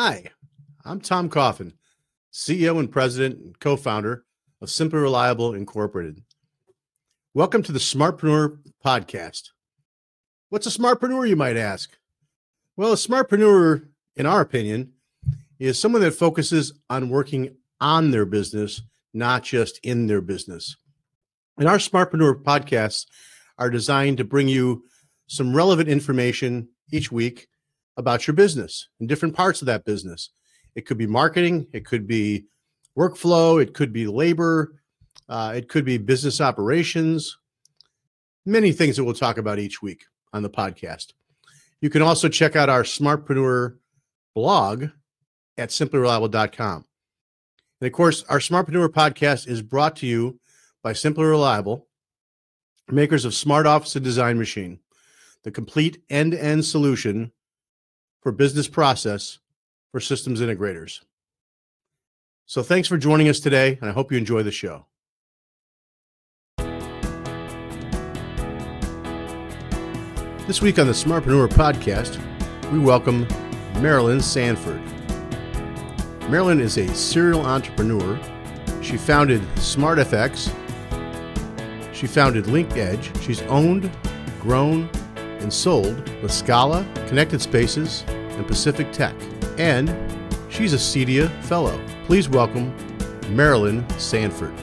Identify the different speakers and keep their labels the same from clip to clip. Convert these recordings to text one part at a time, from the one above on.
Speaker 1: Hi, I'm Tom Coffin, CEO and President and co founder of Simply Reliable Incorporated. Welcome to the Smartpreneur Podcast. What's a smartpreneur, you might ask? Well, a smartpreneur, in our opinion, is someone that focuses on working on their business, not just in their business. And our Smartpreneur podcasts are designed to bring you some relevant information each week about your business and different parts of that business. It could be marketing, it could be workflow, it could be labor, uh, it could be business operations, many things that we'll talk about each week on the podcast. You can also check out our Smartpreneur blog at simplyreliable.com. And of course, our Smartpreneur podcast is brought to you by Simply Reliable, makers of Smart Office and Design Machine, the complete end to end solution for business process for systems integrators. So thanks for joining us today, and I hope you enjoy the show. This week on the Smartpreneur podcast, we welcome Marilyn Sanford. Marilyn is a serial entrepreneur. She founded SmartFX. She founded LinkEdge. She's owned, grown, and sold with Scala, Connected Spaces, and Pacific Tech. And she's a CEDIA Fellow. Please welcome Marilyn Sanford.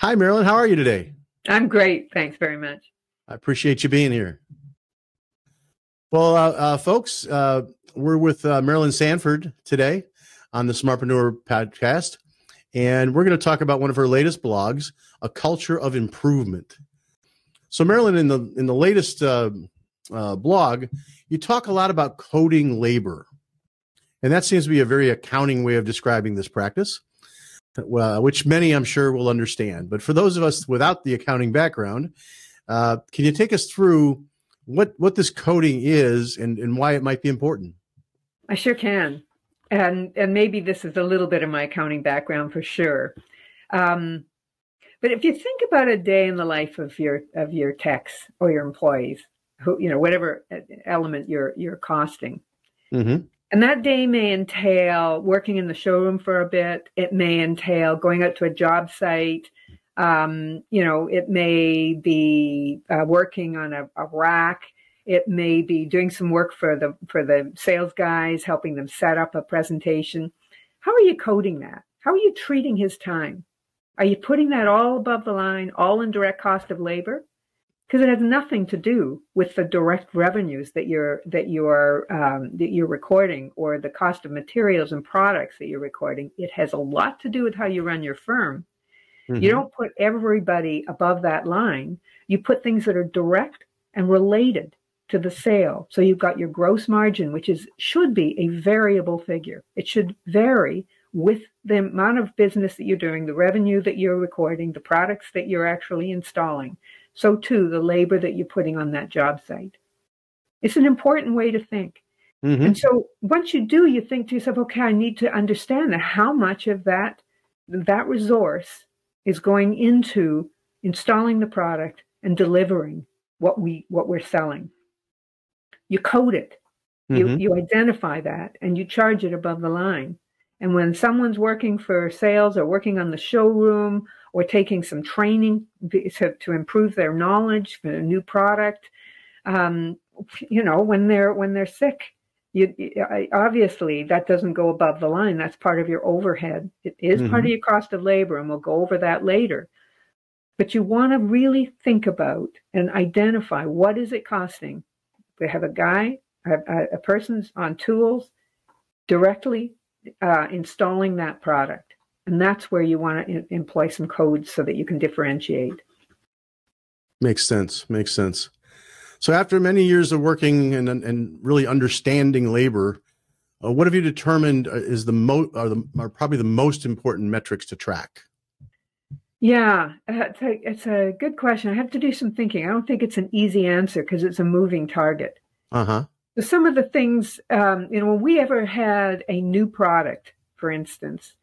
Speaker 1: Hi, Marilyn. How are you today?
Speaker 2: I'm great. Thanks very much.
Speaker 1: I appreciate you being here. Well, uh, uh, folks, uh, we're with uh, Marilyn Sanford today on the Smartpreneur podcast, and we're going to talk about one of her latest blogs, "A Culture of Improvement." So, Marilyn, in the in the latest uh, blog, you talk a lot about coding labor, and that seems to be a very accounting way of describing this practice, which many I'm sure will understand. But for those of us without the accounting background, uh, can you take us through what what this coding is and, and why it might be important?
Speaker 2: I sure can, and and maybe this is a little bit of my accounting background for sure. Um, but if you think about a day in the life of your of your techs or your employees, who you know whatever element you're you're costing, mm-hmm. and that day may entail working in the showroom for a bit. It may entail going out to a job site. Um, you know, it may be uh, working on a, a rack. It may be doing some work for the for the sales guys, helping them set up a presentation. How are you coding that? How are you treating his time? Are you putting that all above the line, all in direct cost of labor? Because it has nothing to do with the direct revenues that you're that you're um, that you're recording or the cost of materials and products that you're recording. It has a lot to do with how you run your firm. Mm-hmm. You don't put everybody above that line. You put things that are direct and related to the sale. So you've got your gross margin, which is should be a variable figure. It should vary with the amount of business that you're doing, the revenue that you're recording, the products that you're actually installing. So, too, the labor that you're putting on that job site. It's an important way to think. Mm-hmm. And so, once you do, you think to yourself, okay, I need to understand that how much of that that resource is going into installing the product and delivering what we what we're selling. You code it. You, mm-hmm. you identify that and you charge it above the line. And when someone's working for sales or working on the showroom or taking some training to, to improve their knowledge for a new product, um, you know, when they're when they're sick, you, obviously that doesn't go above the line. That's part of your overhead. It is mm-hmm. part of mm-hmm. your cost of labor, and we'll go over that later. But you want to really think about and identify what is it costing. We have a guy, a, a person's on tools directly uh, installing that product. And that's where you want to employ some codes so that you can differentiate.
Speaker 1: Makes sense. Makes sense. So after many years of working and, and really understanding labor, uh, what have you determined uh, is the most are, the, are probably the most important metrics to track?
Speaker 2: Yeah, it's a, it's a good question. I have to do some thinking. I don't think it's an easy answer because it's a moving target. Uh huh So some of the things, um, you know, when we ever had a new product, for instance,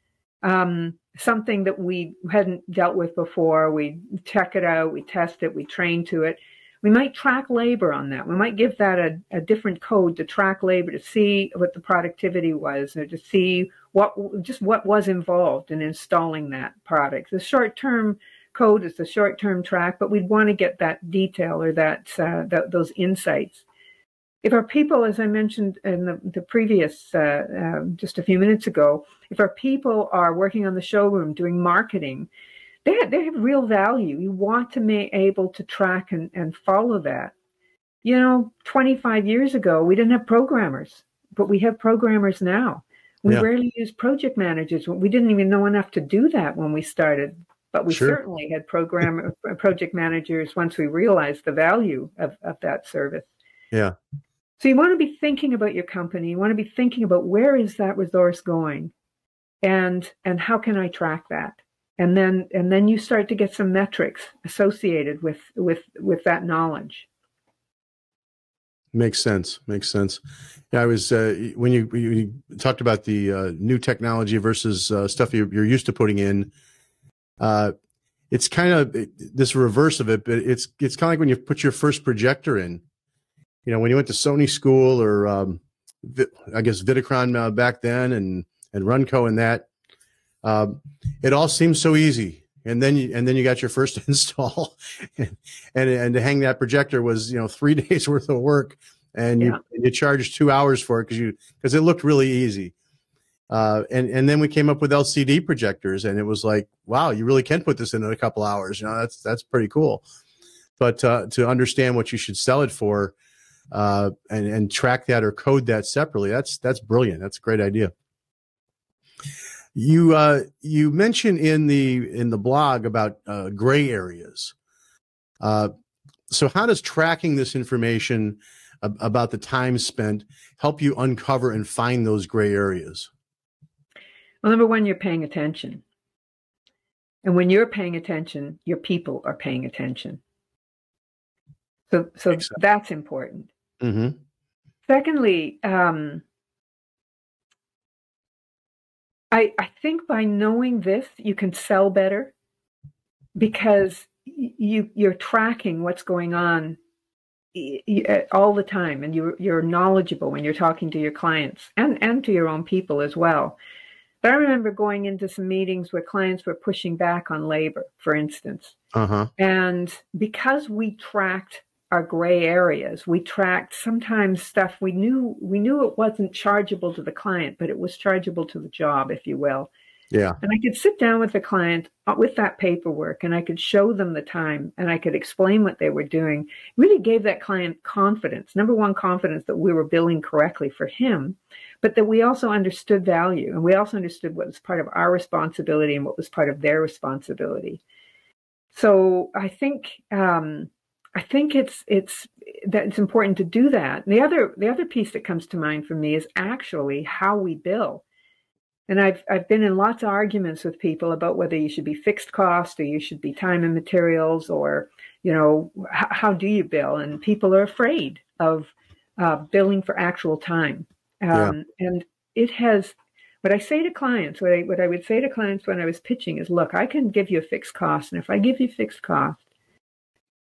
Speaker 2: um, something that we hadn't dealt with before, we check it out, we test it, we train to it. We might track labor on that. We might give that a, a different code to track labor to see what the productivity was or to see what just what was involved in installing that product. The short term code is the short term track, but we'd want to get that detail or that, uh, that those insights. If our people, as I mentioned in the, the previous, uh, uh, just a few minutes ago, if our people are working on the showroom doing marketing, they have, they have real value. You want to be able to track and, and follow that. You know, 25 years ago, we didn't have programmers, but we have programmers now. We yeah. rarely use project managers. We didn't even know enough to do that when we started but we sure. certainly had program uh, project managers once we realized the value of, of that service.
Speaker 1: Yeah.
Speaker 2: So you want to be thinking about your company. You want to be thinking about where is that resource going, and and how can I track that? And then and then you start to get some metrics associated with with with that knowledge.
Speaker 1: Makes sense. Makes sense. Yeah, I was uh, when you, you talked about the uh, new technology versus uh, stuff you're, you're used to putting in uh, it's kind of this reverse of it, but it's it's kind of like when you put your first projector in. You know, when you went to Sony school or um, I guess Vidikron uh, back then, and and Runco and that, uh, it all seems so easy. And then you and then you got your first install, and, and and to hang that projector was you know three days worth of work, and you yeah. you charged two hours for it because you because it looked really easy. Uh, and and then we came up with LCD projectors, and it was like, wow, you really can put this in, in a couple hours. You know, that's that's pretty cool. But uh, to understand what you should sell it for, uh, and and track that or code that separately, that's that's brilliant. That's a great idea. You uh, you mentioned in the in the blog about uh, gray areas. Uh, so how does tracking this information about the time spent help you uncover and find those gray areas?
Speaker 2: Well, number one, you're paying attention. And when you're paying attention, your people are paying attention. So, so that's important.
Speaker 1: Mm-hmm.
Speaker 2: Secondly, um, I I think by knowing this, you can sell better because you you're tracking what's going on all the time, and you you're knowledgeable when you're talking to your clients and and to your own people as well. But I remember going into some meetings where clients were pushing back on labor, for instance.
Speaker 1: Uh-huh.
Speaker 2: And because we tracked our gray areas, we tracked sometimes stuff we knew we knew it wasn't chargeable to the client, but it was chargeable to the job, if you will.
Speaker 1: Yeah.
Speaker 2: And I could sit down with the client uh, with that paperwork and I could show them the time and I could explain what they were doing. It really gave that client confidence. Number one, confidence that we were billing correctly for him, but that we also understood value and we also understood what was part of our responsibility and what was part of their responsibility. So I think um, I think it's it's that it's important to do that. And the other the other piece that comes to mind for me is actually how we bill. And I've I've been in lots of arguments with people about whether you should be fixed cost or you should be time and materials or you know h- how do you bill? And people are afraid of uh, billing for actual time. Um, yeah. And it has what I say to clients, what I what I would say to clients when I was pitching is, look, I can give you a fixed cost, and if I give you fixed cost,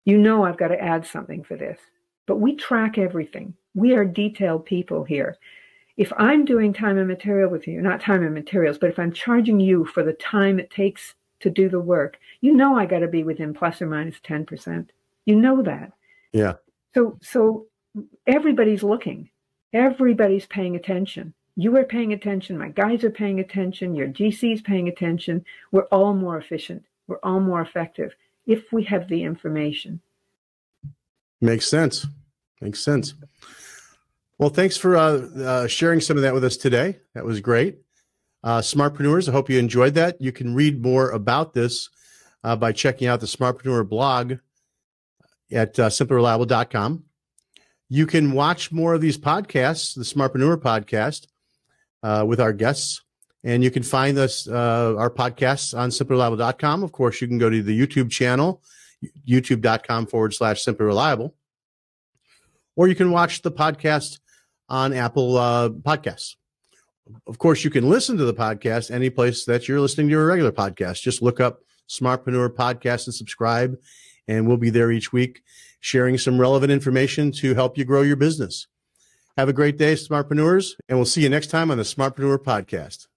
Speaker 2: you know I've got to add something for this. But we track everything. We are detailed people here if I'm doing time and material with you, not time and materials, but if I'm charging you for the time it takes to do the work, you know I got to be within plus or minus 10%. You know that.
Speaker 1: Yeah.
Speaker 2: So so everybody's looking. Everybody's paying attention. You are paying attention, my guys are paying attention, your GC's paying attention. We're all more efficient. We're all more effective if we have the information.
Speaker 1: Makes sense. Makes sense. Well, thanks for uh, uh, sharing some of that with us today. That was great. Uh, Smartpreneurs, I hope you enjoyed that. You can read more about this uh, by checking out the Smartpreneur blog at uh, simplyreliable.com. You can watch more of these podcasts, the Smartpreneur podcast, uh, with our guests. And you can find us, uh, our podcasts on simplyreliable.com. Of course, you can go to the YouTube channel, youtube.com forward slash simplyreliable. Or you can watch the podcast on Apple uh, Podcasts. Of course, you can listen to the podcast any place that you're listening to your regular podcast. Just look up Smartpreneur Podcast and subscribe, and we'll be there each week sharing some relevant information to help you grow your business. Have a great day, Smartpreneurs, and we'll see you next time on the Smartpreneur Podcast.